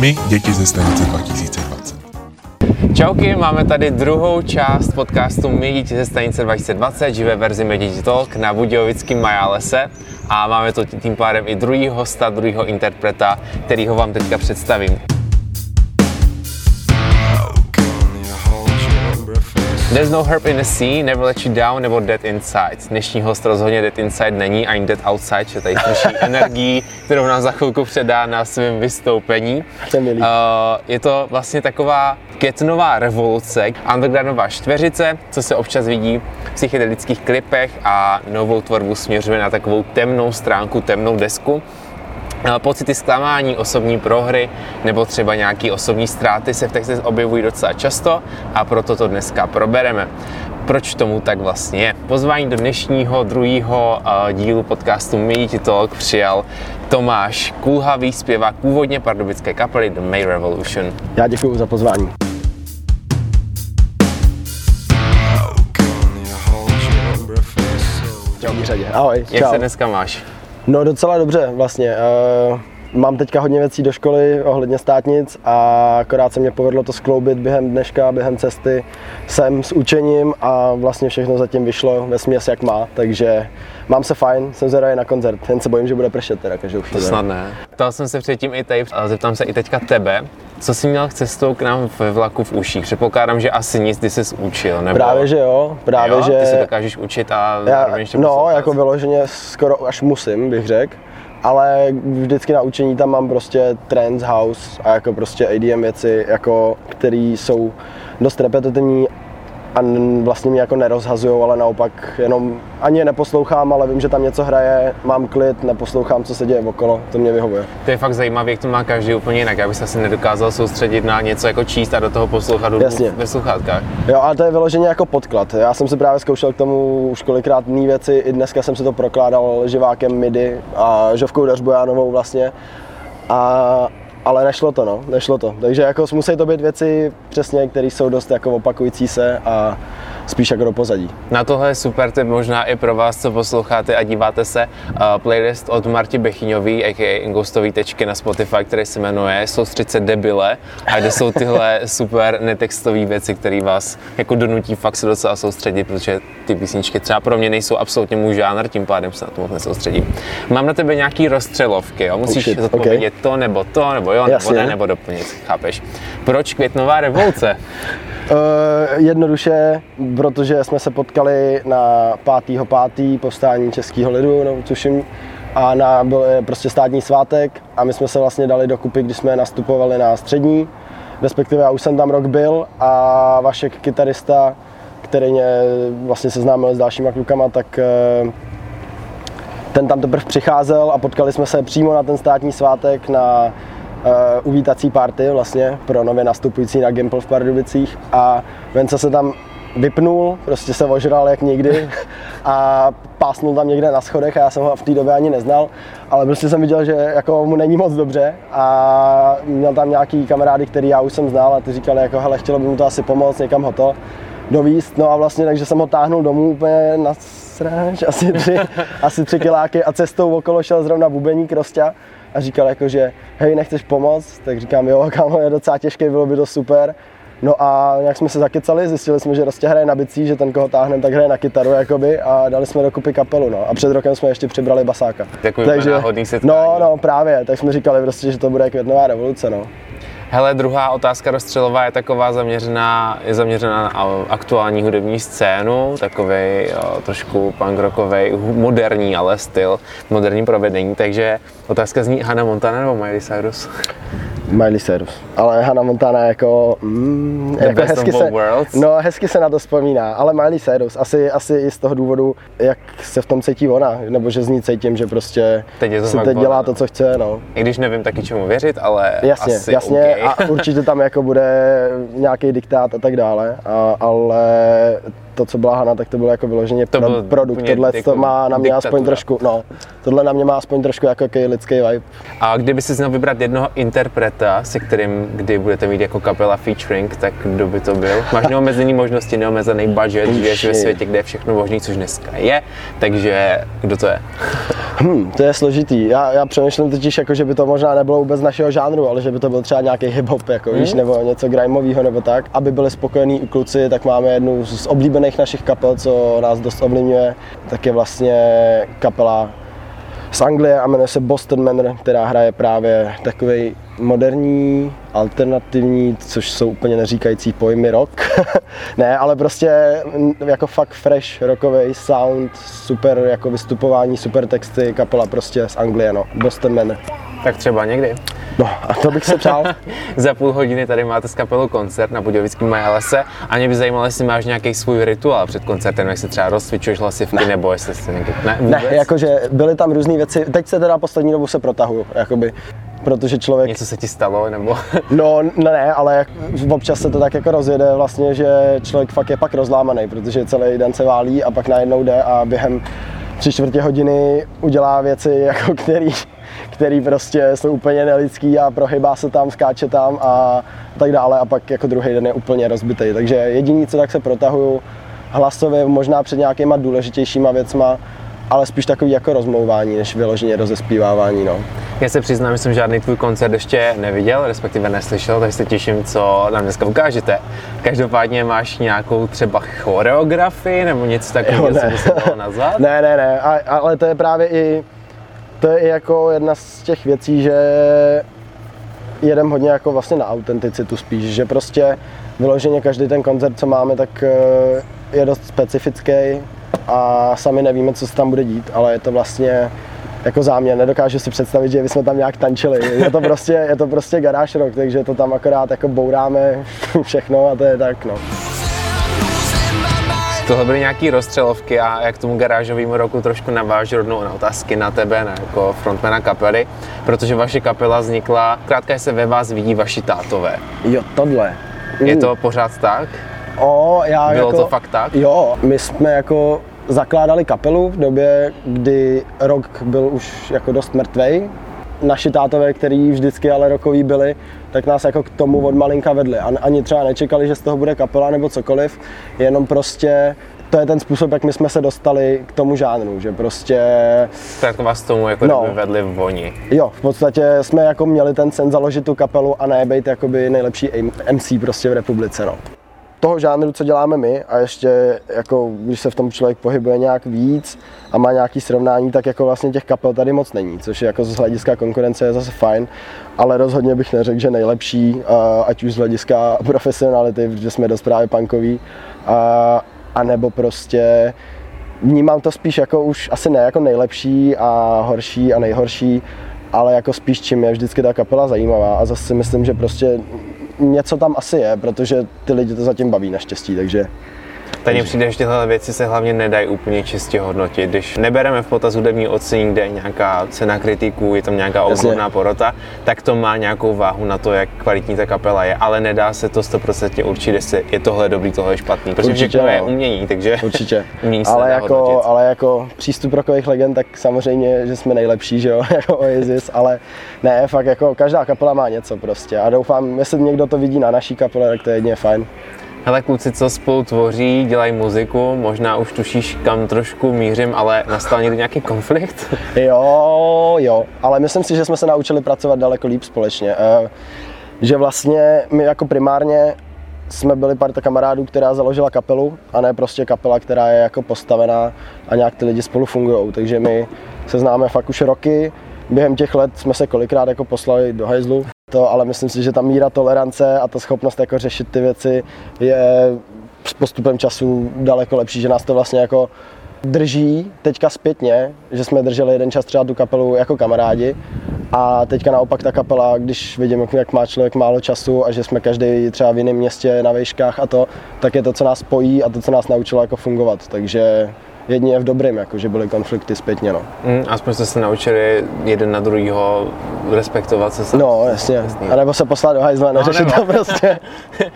my, děti ze stanice 2020. Čauky, máme tady druhou část podcastu My děti ze stanice 2020, živé verzi Mediti Talk na Budějovickém Majálese a máme to tím pádem i druhý hosta, druhýho interpreta, kterýho vám teďka představím. There's no herb in the sea, never let you down nebo dead inside. Dnešní host rozhodně dead inside není, ani dead outside, že tady slyší energii, kterou nám za chvilku předá na svém vystoupení. To. Uh, je to vlastně taková květnová revoluce, undergroundová čtveřice, co se občas vidí v psychedelických klipech a novou tvorbu směřuje na takovou temnou stránku, temnou desku. Eh, Pocity zklamání, osobní prohry nebo třeba nějaké osobní ztráty se v textech objevují docela často a proto to dneska probereme. Proč tomu tak vlastně je? Pozvání do dnešního druhého uh, dílu podcastu Meet Talk přijal Tomáš Kulhavý, zpěvák původně pardubické kapely The May Revolution. Já děkuji za pozvání. Čau Mířadě. Ahoj, Jak čau. se dneska máš? No docela dobře vlastně. Mám teďka hodně věcí do školy ohledně státnic a akorát se mě povedlo to skloubit během dneška, během cesty sem s učením a vlastně všechno zatím vyšlo ve směs jak má, takže mám se fajn, jsem zvědavý na koncert, jen se bojím, že bude pršet teda každou To chvíli. snad ne. Ptal jsem se předtím i tady, a zeptám se i teďka tebe. Co jsi měl cestou k nám ve vlaku v uších? Předpokládám, že asi nic, ty jsi učil, nebo? Právě že jo, právě jo? že... Ty se dokážeš učit a Já, no, jako vyloženě skoro až musím, bych řekl. Ale vždycky na učení tam mám prostě trance house a jako prostě ADM věci, jako, které jsou dost repetitivní a vlastně mě jako nerozhazují, ale naopak jenom ani je neposlouchám, ale vím, že tam něco hraje, mám klid, neposlouchám, co se děje okolo, to mě vyhovuje. To je fakt zajímavé, jak to má každý úplně jinak. Já bych se asi nedokázal soustředit na něco jako číst a do toho poslouchat Jasně. ve sluchátkách. Jo, ale to je vyloženě jako podklad. Já jsem si právě zkoušel k tomu už kolikrát jiné věci, i dneska jsem si to prokládal živákem MIDI a žovkou Dařbojánovou vlastně. A, ale nešlo to, no, nešlo to. Takže jako musí to být věci přesně, které jsou dost jako opakující se a spíš jako do pozadí. Na tohle je super tip možná i pro vás, co posloucháte a díváte se. Uh, playlist od Marti Bechyňový, a.k.a. Ingustový tečky na Spotify, který se jmenuje Soustřed se debile a kde jsou tyhle super netextové věci, které vás jako donutí fakt se docela soustředit, protože ty písničky třeba pro mě nejsou absolutně můj žánr, tím pádem se na to moc nesoustředím. Mám na tebe nějaký rozstřelovky, jo? musíš shit, zodpovědět to nebo to, nebo jo, nebo Jasně. ne, nebo doplnit, chápeš? Proč květnová revoluce? Uh, jednoduše, protože jsme se potkali na 5.5. povstání českého lidu, no, tuším, a na, byl je prostě státní svátek a my jsme se vlastně dali dokupy, když jsme nastupovali na střední, respektive já už jsem tam rok byl a Vašek, kytarista, který mě vlastně seznámil s dalšíma klukama, tak eh, ten tam teprve přicházel a potkali jsme se přímo na ten státní svátek na uvítací party vlastně pro nově nastupující na Gimple v Pardubicích. A Vence se tam vypnul, prostě se ožral jak nikdy a pásnul tam někde na schodech a já jsem ho v té době ani neznal, ale prostě jsem viděl, že jako mu není moc dobře a měl tam nějaký kamarády, který já už jsem znal a ty říkali jako hele, chtělo by mu to asi pomoct, někam ho to dovíst, no a vlastně takže jsem ho táhnul domů úplně na sráž, asi tři, asi tři kiláky a cestou okolo šel zrovna bubeník Rostia a říkal jako, že hej, nechceš pomoct, tak říkám jo, kámo, je docela těžké, bylo by to super. No a nějak jsme se zakecali, zjistili jsme, že Rostě hraje na bicí, že ten, koho táhneme, tak hraje na kytaru jakoby a dali jsme dokupy kapelu, no. A před rokem jsme ještě přibrali basáka. Takový úplně náhodný setkání. No, no, právě, tak jsme říkali prostě, že to bude květnová revoluce, no. Hele, druhá otázka rozstřelová je taková zaměřená, je zaměřená na aktuální hudební scénu, takový trošku punk rockový, moderní ale styl, moderní provedení, takže otázka zní Hannah Montana nebo Miley Cyrus? Miley Cyrus. Ale Hannah Montana jako, mm, The jako best hezky of se, worlds. no, hezky se na to vzpomíná, ale Miley Cyrus, asi, asi i z toho důvodu, jak se v tom cítí ona, nebo že z ní cítím, že prostě Teď je to si teď dělá no. to, co chce, no. I když nevím taky čemu věřit, ale Jasně, asi jasně OK. a určitě tam jako bude nějaký diktát a tak dále, a, ale to, co byla Hana, tak to bylo jako vyloženě To pro, byl produkt. Tohle jako to má na mě aspoň diktatura. trošku, no, tohle na mě má aspoň trošku jako lidský vibe. A kdyby si měl vybrat jednoho interpreta, se kterým kdy budete mít jako kapela featuring, tak kdo by to byl? Máš neomezený možnosti, neomezený budget, žiješ ve světě, kde je všechno možné, což dneska je, takže kdo to je? Hm, to je složitý. Já, já přemýšlím totiž, jako, že by to možná nebylo vůbec našeho žánru, ale že by to byl třeba nějaký hip-hop, jako, víš, nebo něco grimeového nebo tak. Aby byli spokojení i kluci, tak máme jednu z oblíbených našich kapel, co nás dost ovlivňuje, tak je vlastně kapela z Anglie a jmenuje se Boston Manor, která hraje právě takový moderní, alternativní, což jsou úplně neříkající pojmy rock. ne, ale prostě jako fakt fresh rockový sound, super jako vystupování, super texty, kapela prostě z Anglie, no, Boston Manor. Tak třeba někdy. No a to bych se přál. Za půl hodiny tady máte s kapelou koncert na Budějovickém Majalese a mě by zajímalo, jestli máš nějaký svůj rituál před koncertem, jestli třeba rozcvičuješ hlasivky, nebo jestli jsi nějaký... Ne, ne, vůbec? jakože byly tam různé věci, teď se teda poslední dobu se protahuju, jakoby, protože člověk Něco se ti stalo, nebo... No ne, ne, ale jak, občas se to tak jako rozjede vlastně, že člověk fakt je pak rozlámaný, protože celý den se válí a pak najednou jde a během tři čtvrtě hodiny udělá věci, jako který, který prostě jsou úplně nelidský a prohybá se tam, skáče tam a tak dále a pak jako druhý den je úplně rozbitý. Takže jediný, co tak se protahuju hlasově, možná před nějakýma důležitějšíma věcma, ale spíš takový jako rozmlouvání, než vyloženě rozespívávání. No. Já se přiznám, že jsem žádný tvůj koncert ještě neviděl, respektive neslyšel, takže se těším, co nám dneska ukážete. Každopádně máš nějakou třeba choreografii nebo něco takového, co ne. by se dalo nazvat? Ne, ne, ne, a, ale to je právě i, to je jako jedna z těch věcí, že jedem hodně jako vlastně na autenticitu spíš, že prostě vyloženě každý ten koncert, co máme, tak eh, je dost specifický a sami nevíme, co se tam bude dít, ale je to vlastně jako záměr, nedokážu si představit, že bychom tam nějak tančili. Je to prostě, je to prostě garáž rock, takže to tam akorát jako bouráme všechno a to je tak, no. Tohle byly nějaký rozstřelovky a jak tomu garážovému roku trošku navážu rovnou na otázky na tebe, na jako frontmana kapely, protože vaše kapela vznikla, krátká se ve vás vidí vaši tátové. Jo, tohle. Je Mm. to pořád tak? O, já Bylo jako, to fakt tak? Jo, my jsme jako zakládali kapelu v době, kdy rok byl už jako dost mrtvej. Naši tátové, který vždycky ale rokoví byli, tak nás jako k tomu od malinka vedli. An- Ani třeba nečekali, že z toho bude kapela nebo cokoliv, jenom prostě to je ten způsob, jak my jsme se dostali k tomu žánru, že prostě Tak vás tomu jako No. vedli v oni. Jo, v podstatě jsme jako měli ten sen založit tu kapelu a ne být jakoby nejlepší MC prostě v republice, no. Toho žánru, co děláme my a ještě jako, když se v tom člověk pohybuje nějak víc a má nějaký srovnání, tak jako vlastně těch kapel tady moc není, což je jako z hlediska konkurence je zase fajn, ale rozhodně bych neřekl, že nejlepší, ať už z hlediska profesionality, protože jsme dost právě punkoví, a, a nebo prostě vnímám to spíš jako už asi ne jako nejlepší a horší a nejhorší, ale jako spíš čím je vždycky ta kapela zajímavá. A zase myslím, že prostě něco tam asi je, protože ty lidi to zatím baví naštěstí, takže Tady mně přijde, že tyhle věci se hlavně nedají úplně čistě hodnotit. Když nebereme v potaz hudební ocenění, kde je nějaká cena kritiků, je tam nějaká odborná porota, tak to má nějakou váhu na to, jak kvalitní ta kapela je, ale nedá se to stoprocentně určit, jestli je tohle dobrý, tohle je špatný, protože Určitě všechno je no. umění, takže určitě. umění se ale, nedá jako, hodnotit. ale jako přístup rokových legend, tak samozřejmě, že jsme nejlepší, že jo, jako Oasis, ale ne, fakt jako každá kapela má něco prostě a doufám, jestli někdo to vidí na naší kapele, tak to je jedině fajn. Hele kluci, co spolu tvoří, dělají muziku, možná už tušíš, kam trošku mířím, ale nastal někdy nějaký konflikt? Jo, jo, ale myslím si, že jsme se naučili pracovat daleko líp společně. Eh, Že vlastně my jako primárně jsme byli parta kamarádů, která založila kapelu a ne prostě kapela, která je jako postavená a nějak ty lidi spolu fungují. Takže my se známe fakt už roky, během těch let jsme se kolikrát jako poslali do hajzlu, to, ale myslím si, že ta míra tolerance a ta schopnost jako řešit ty věci je s postupem času daleko lepší, že nás to vlastně jako drží teďka zpětně, že jsme drželi jeden čas třeba tu kapelu jako kamarádi a teďka naopak ta kapela, když vidím, jak- jak má člověk málo času a že jsme každý třeba v jiném městě na vejškách a to, tak je to, co nás spojí a to, co nás naučilo jako fungovat. Takže jedině v dobrém, jako že byly konflikty zpětně, no. Mm, aspoň jste se naučili jeden na druhýho respektovat se sám. No, jasně. A nebo se poslat do hajzla, neřešit nebo. to prostě.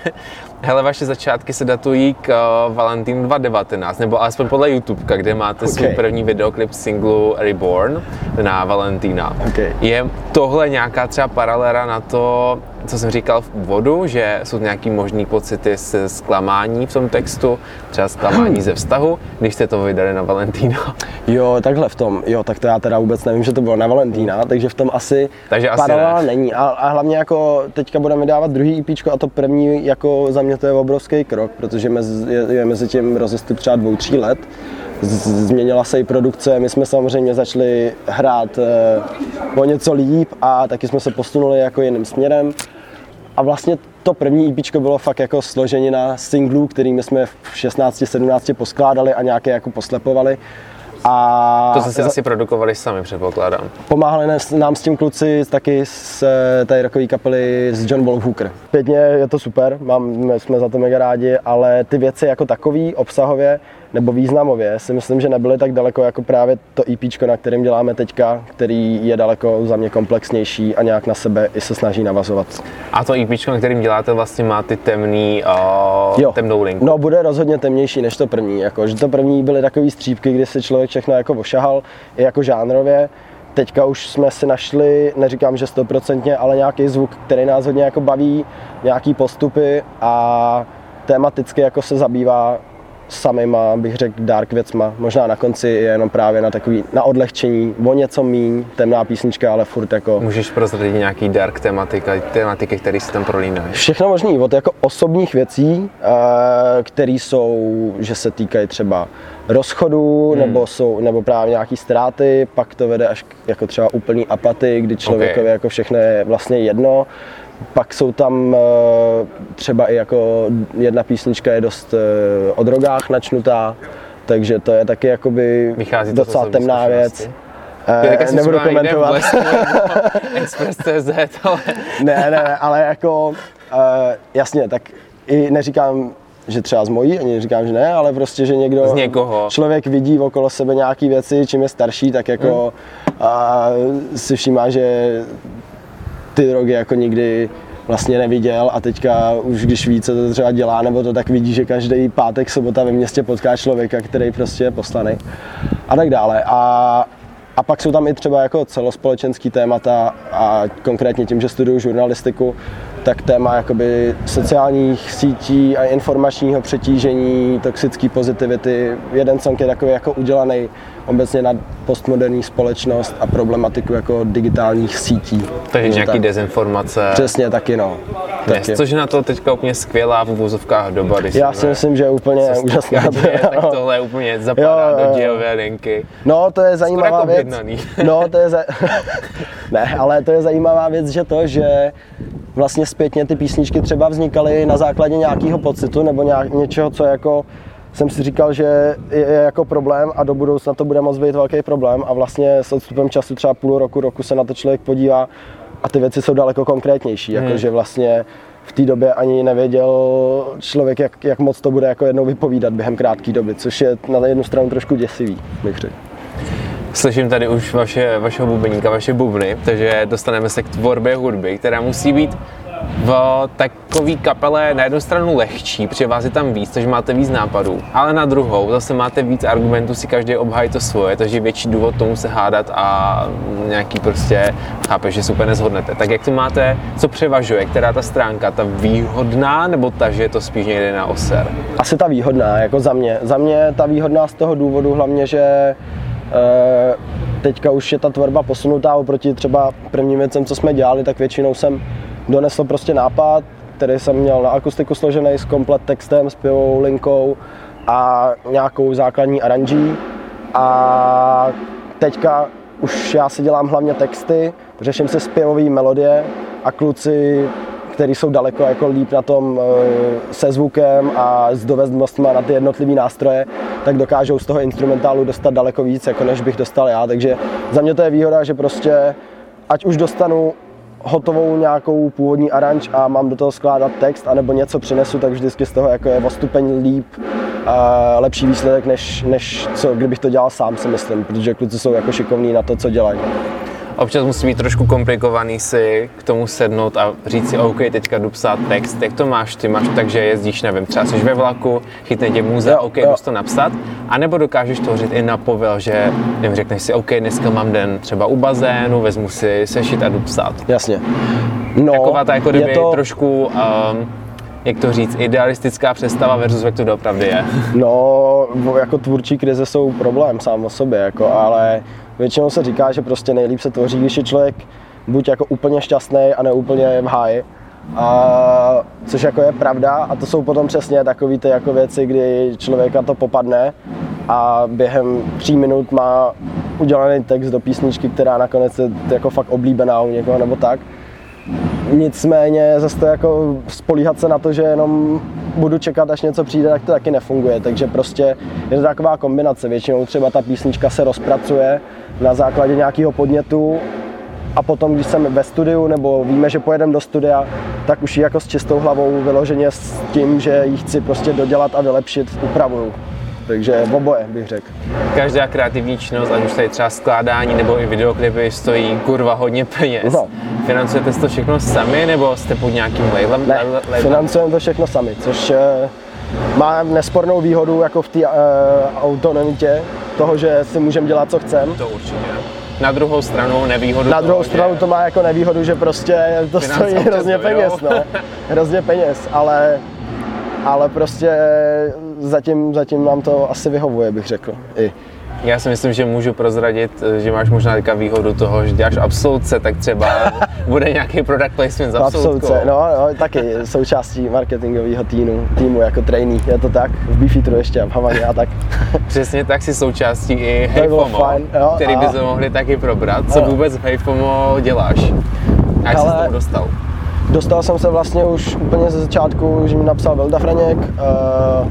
Hele, vaše začátky se datují k uh, Valentínu 2019, nebo alespoň podle YouTube, kde máte okay. svůj první videoklip singlu Reborn na Valentína. Ok. Je tohle nějaká třeba paralela na to, co jsem říkal v úvodu, že jsou nějaký možný pocity z zklamání v tom textu, třeba zklamání ze vztahu, když jste to vydali na Valentína? Jo, takhle v tom, jo, tak to já teda vůbec nevím, že to bylo na Valentína, takže v tom asi, Takže asi ne. není. A, a, hlavně jako teďka budeme dávat druhý EP a to první jako za mě to je obrovský krok, protože mezi, je, je mezi tím rozestup třeba dvou, tří let. Změnila se i produkce, my jsme samozřejmě začali hrát eh, o něco líp a taky jsme se posunuli jako jiným směrem. A vlastně to první EP bylo fakt jako složenina singlů, kterými jsme v 16, 17 poskládali a nějaké jako poslepovali. A To jste si asi produkovali sami, předpokládám. Pomáhali nám s tím kluci taky z eh, té rokové kapely z John Wolf Hooker. Pěkně je to super, mám, jsme za to mega rádi, ale ty věci jako takový obsahově nebo významově si myslím, že nebyly tak daleko jako právě to EP, na kterém děláme teďka, který je daleko za mě komplexnější a nějak na sebe i se snaží navazovat. A to EP, na kterým děláte, vlastně má ty temný, uh, temnou linku. No, bude rozhodně temnější než to první. Jako, že to první byly takové střípky, kdy si člověk všechno jako ošahal, i jako žánrově. Teďka už jsme si našli, neříkám, že stoprocentně, ale nějaký zvuk, který nás hodně jako baví, nějaký postupy a tematicky jako se zabývá samýma, bych řekl, dark věcma. Možná na konci je jenom právě na takový, na odlehčení, o něco míň, temná písnička, ale furt jako Můžeš prozradit nějaký dark tematika, tematiky, které se tam prolínají. Všechno možné, od jako osobních věcí, které jsou, že se týkají třeba rozchodu, hmm. nebo, jsou, nebo právě nějaký ztráty, pak to vede až k jako třeba úplný apatii, kdy člověkovi Ok. jako všechno je vlastně jedno. Pak jsou tam eh, třeba i jako jedna písnička je dost eh, o drogách načnutá, takže to je taky jakoby Vychází docela temná věc. Eh, nebudu komentovat. Blesku nebo Express.cz, ale ne, ne, ne, ale jako uh, jasně, tak i neříkám, že třeba z mojí, ani neříkám, že ne, ale prostě, že někdo, Z někoho. člověk vidí okolo sebe nějaké věci, čím je starší, tak jako hmm. uh, si všímá, že ty drogy jako nikdy vlastně neviděl a teďka už když ví, co to třeba dělá, nebo to tak vidí, že každý pátek, sobota ve městě potká člověka, který prostě je poslaný a tak dále. A, a pak jsou tam i třeba jako celospolečenský témata a konkrétně tím, že studuju žurnalistiku, tak téma jakoby sociálních sítí a informačního přetížení, toxické pozitivity. Jeden song je takový jako udělaný obecně na postmoderní společnost a problematiku jako digitálních sítí. takže nějaký tak. dezinformace. Přesně taky no. Yes, Taky. což je na to teďka úplně skvělá v uvozovkách doba, když Já si myslím, že je úplně úžasná. děje, tak tohle je úplně zapadá Jo, do jo. dějové linky. No, to je zajímavá jako věc. No, to je za... ne, ale to je zajímavá věc, že to, že vlastně zpětně ty písničky třeba vznikaly na základě nějakého pocitu nebo nějak, něčeho, co jako jsem si říkal, že je, je jako problém a do budoucna to bude moc být velký problém a vlastně s odstupem času třeba půl roku, roku se na to člověk podívá a ty věci jsou daleko konkrétnější, Hmm. jako že vlastně v té době ani nevěděl člověk, jak, jak moc to bude jako jednou vypovídat během krátké doby, což je na jednu stranu trošku děsivý, bych řekl. Slyším tady už vaše, vašeho bubeníka, vaše bubny, takže dostaneme se k tvorbě hudby, která musí být v takové kapele na jednu stranu lehčí, protože vás je tam víc, takže máte víc nápadů, ale na druhou zase máte víc argumentů, si každý obhájí to svoje, takže větší důvod tomu se hádat a nějaký prostě chápe, že super nezhodnete. Tak jak to máte, co převažuje, která ta stránka, ta výhodná nebo ta, že je to spíš někde na oser? Asi ta výhodná, jako za mě. Za mě ta výhodná z toho důvodu hlavně, že teďka už je ta tvorba posunutá oproti třeba prvním věcem, co jsme dělali, tak většinou jsem donesl prostě nápad, který jsem měl na akustiku složený s komplet textem, s pivou linkou a nějakou základní aranží. A teďka už já si dělám hlavně texty, řeším si zpěvové melodie a kluci který jsou daleko jako líp na tom eh, se zvukem a s dovednostmi na ty jednotlivé nástroje, tak dokážou z toho instrumentálu dostat daleko víc, jako než bych dostal já. Takže za mě to je výhoda, že prostě ať už dostanu hotovou nějakou původní aranž a mám do toho skládat text, anebo něco přinesu, tak vždycky z toho jako je o stupeň líp a lepší výsledek, než, než co, kdybych to dělal sám, si myslím, protože kluci jsou jako šikovní na to, co dělají. Občas musí být trošku komplikovaný si k tomu sednout a říct si, OK, teďka jdu psát text, jak to máš, ty máš takže jezdíš, nevím, třeba jsi ve vlaku, chytne tě muze, OK, jo. to napsat, a nebo dokážeš to říct i na povel, že nevím, řekneš si, OK, dneska mám den třeba u bazénu, vezmu si sešit a jdu psát. Jasně. No, Taková ta jako je kdyby to, trošku, um, jak to říct, idealistická představa versus jak to doopravdy je. No, jako tvůrčí krize jsou problém sám o sobě, jako, ale většinou se říká, že prostě nejlíp se tvoří, když je člověk buď jako úplně šťastný a ne úplně v háji. A, což jako je pravda a to jsou potom přesně takové ty jako věci, kdy člověka to popadne a během tří minut má udělaný text do písničky, která nakonec je jako fakt oblíbená u někoho nebo tak. Nicméně zase jako spolíhat se na to, že jenom budu čekat, až něco přijde, tak to taky nefunguje. Takže prostě je to taková kombinace. Většinou třeba ta písnička se rozpracuje na základě nějakého podnětu a potom, když jsem ve studiu nebo víme, že pojedeme do studia, tak už ji jako s čistou hlavou vyloženě s tím, že ji chci prostě dodělat a vylepšit, upravuju. Takže oboje bych řekl. Každá kreativní činnost, ať už tady třeba skládání nebo i videoklipy, stojí kurva hodně peněz. No. Financujete to všechno sami nebo jste pod nějakým labelem? Ne, labelem? financujeme to všechno sami, což eh, má nespornou výhodu jako v té uh, autonomitě toho, že si můžeme dělat, co chceme. To určitě. Na druhou stranu nevýhodu Na druhou toho, stranu že to má jako nevýhodu, že prostě to stojí hrozně peněz, no. Hrozně peněz, ale, ale prostě zatím, zatím nám to asi vyhovuje, bych řekl. I. Já si myslím, že můžu prozradit, že máš možná teďka výhodu toho, že děláš absolutce, tak třeba bude nějaký product placement za absolutkou. absolutce, no, no, taky součástí marketingového týmu, týmu jako trainee, je to tak, v Beefeateru ještě a v Havaně a tak. Přesně tak si součástí i HeyFomo, jo, který a- bychom mohli taky probrat. Co vůbec v HeyFomo děláš? A jak jsi se dostal? Dostal jsem se vlastně už úplně ze začátku, že mi napsal Velda Franěk uh,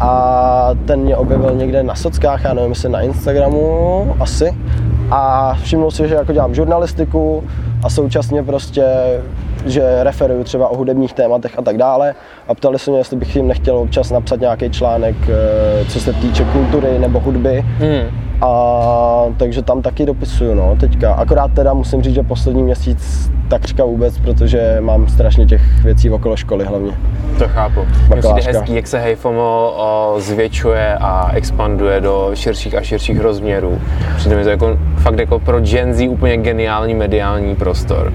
a ten mě objevil někde na sockách, já nevím, jestli na Instagramu asi. A všiml si, že jako dělám žurnalistiku a současně prostě, že referuju třeba o hudebních tématech a tak dále. A ptali se mě, jestli bych jim nechtěl občas napsat nějaký článek, eh, co se týče kultury nebo hudby. Hmm. A takže tam taky dopisuju, no, teďka. Akorát teda musím říct, že poslední měsíc takřka vůbec, protože mám strašně těch věcí okolo školy hlavně. To chápu. Bakalářka. hezký, jak se HeyFomo zvětšuje a expanduje do širších a širších rozměrů. Přijde mi to jako, fakt jako pro Gen Z úplně geniální mediální prostor.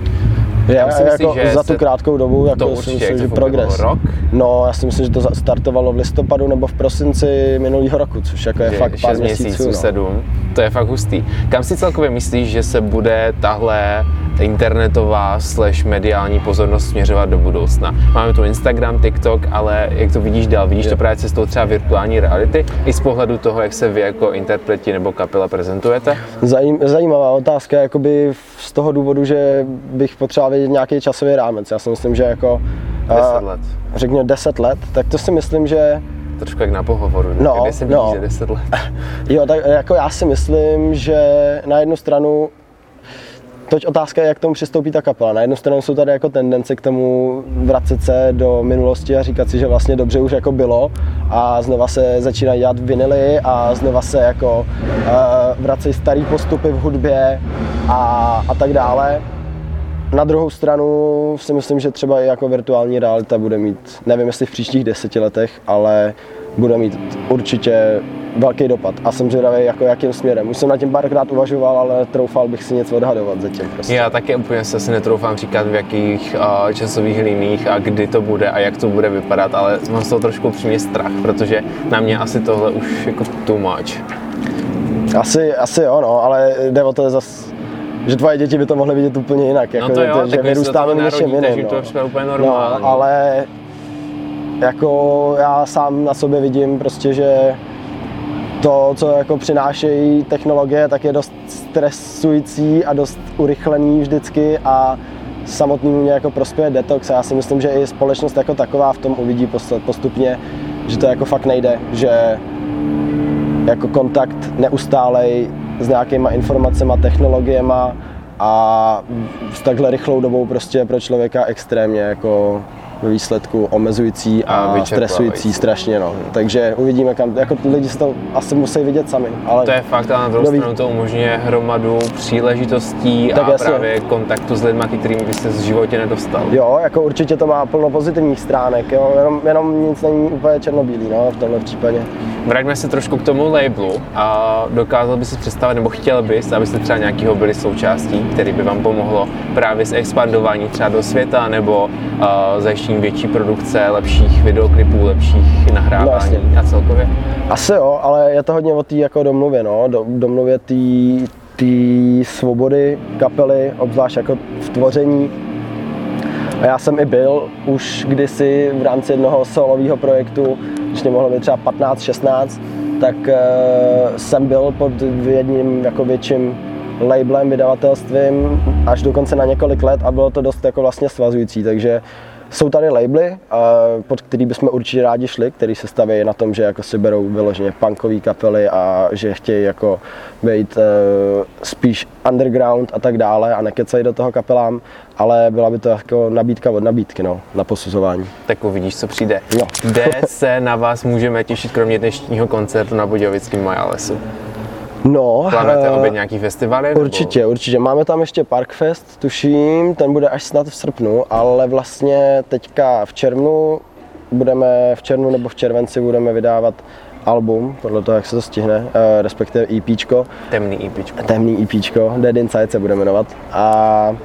Je, Kam si myslíš, jako že za tu krátkou dobu, jako To si určitě, myslím, jak že to fungovalo? progres. Rok? No, já si myslím, že to startovalo v listopadu nebo v prosinci minulého roku, což jako je Že fakt pár 6 měsíců. měsíců, no. 7. To je fakt hustý. Kam si celkově myslíš, že se bude tahle internetová slash mediální pozornost směřovat do budoucna? Máme tu Instagram, TikTok, ale jak to vidíš dál? Vidíš to právě cestou třeba virtuální reality? I z pohledu toho, jak se vy jako interpreti nebo kapela prezentujete? Zajím, zajímavá otázka, jakoby z toho důvodu, že bych potřeboval vědět nějaký časový rámec. Já si myslím, že jako... 10 a, let. Řekněme 10 let, tak to si myslím, že Trošku jak na pohovoru. ne? No, Kdy se no. vidíš za 10 let? Jo, tak jako já si myslím, že na jednu stranu Toť otázka je, jak k tomu přistoupí ta kapela. Na jednu stranu jsou tady jako tendence k tomu vracet se do minulosti a říkat si, že vlastně dobře už jako bylo a znova se začínají dělat vinily a znova se jako uh, vracejí starý postupy v hudbě a, a tak dále. Na druhou stranu si myslím, že třeba i jako virtuální realita bude mít, nevím jestli v příštích deseti letech, ale bude mít určitě velký dopad. A jsem zvědavý, jako jakým směrem. Už jsem na tím párkrát uvažoval, ale troufal bych si něco odhadovat zatím. Prostě. Já taky úplně se asi netroufám říkat, v jakých uh, časových liních a kdy to bude a jak to bude vypadat, ale mám z toho trošku přímě strach, protože na mě asi tohle už jako too much. Asi, asi jo, no, ale jde o to zas, že tvoje děti by to mohly vidět úplně jinak. Jako, No to jo, že, že vyrůstáme v něčem jiném. to no. přijde úplně normální. No, ale jako já sám na sobě vidím prostě, že to, co jako přinášejí technologie, tak je dost stresující a dost urychlený vždycky a samotnému mě jako prospěje detox a já si myslím, že i společnost jako taková v tom uvidí post- postupně, že to jako fakt nejde, že jako kontakt neustálej s nějakýma informacemi, technologiemi a s takhle rychlou dobou prostě pro člověka extrémně jako ve výsledku omezující a, A stresující strašně, no. Takže uvidíme kam, jako lidi si to asi musí vidět sami, ale To je fakt, ale na druhou stranu to umožňuje hromadu příležitostí Tak a jasně. právě kontaktu s lidmi, ke kterým byste v životě nedostal. jo, jako určitě to má plno pozitivních stránek, jo, jenom, jenom nic není úplně černobílý, no, v tomhle případě. Vraťme se trošku k tomu labelu a dokázal bys si představit, nebo chtěl bys, abyste třeba nějakého byli součástí, který by vám pomohlo právě s expandování třeba do světa nebo uh, zajištění větší produkce, lepších videoklipů, lepších nahrávání jasně. a celkově? Asi jo, ale je to hodně o té jako domluvě, no, do, domluvě té té svobody kapely, obzvlášť jako v tvoření. A já jsem i byl už kdysi v rámci jednoho solového projektu, když mě mohlo být třeba 15-16, tak uh, jsem byl pod jedním jako větším labelem, vydavatelstvím až dokonce na několik let a bylo to dost jako vlastně svazující, takže jsou tady labely, eh, pod který bychom určitě rádi šli, který se staví na tom, že jako si berou vyloženě punkové kapely a že chtějí jako být eh, spíš underground a tak dále a nekecají do toho kapelám, ale byla by to jako nabídka od nabídky no, na posuzování. Tak uvidíš, co přijde. No. Kde se na vás můžeme těšit, kromě dnešního koncertu na Budějovickém Majalesu? No, Plánujete eh, obět nějaký festivaly? nebo- Určitě, určitě. Máme tam ještě Parkfest, tuším, ten bude až snad v srpnu, ale vlastně teďka v červnu budeme, v červnu nebo v červenci budeme vydávat album, podle toho, jak se to stihne, eh, respektive EPčko, Temný EPčko. temný EPčko, Dead Inside se bude jmenovat. A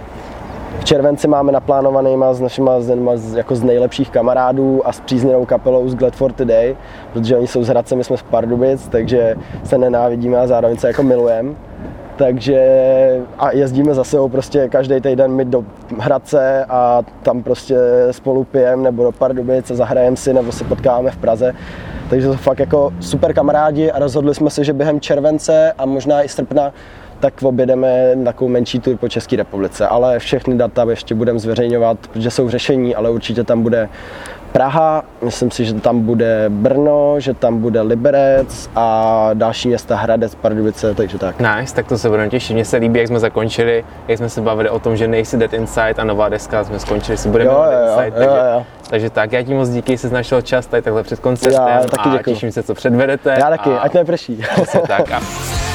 v červenci máme naplánovanýma s našima s, jako z nejlepších kamarádů a s přízněnou kapelou z Glad for Today, protože oni jsou z Hradce, my jsme z Pardubic, takže se nenávidíme a zároveň se jako milujeme. Takže a jezdíme za sebou prostě každý týden my do Hradce a tam prostě spolu pijem nebo do Pardubic a zahrajeme si nebo se potkáváme v Praze. Takže to jsou fakt jako super kamarádi a rozhodli jsme se, že během července a možná i srpna tak objedeme takovou menší tur po České republice, ale všechny data ještě budeme zveřejňovat, protože jsou řešení, ale určitě tam bude Praha, myslím si, že tam bude Brno, že tam bude Liberec a další města Hradec, Pardubice, takže tak. Nice, tak to se budeme těšit. Mně se líbí, jak jsme zakončili, jak jsme se bavili o tom, že nejsi Dead Inside a nová deska, jsme skončili, si budeme Jo, jo, Dead jo, Inside, jo, takže, jo. takže tak, já ti moc díky, že jsi našel čas tady takhle před koncertem Já taky a děkuju. těším se, co předvedete. Já taky, a ať neprší. tak. A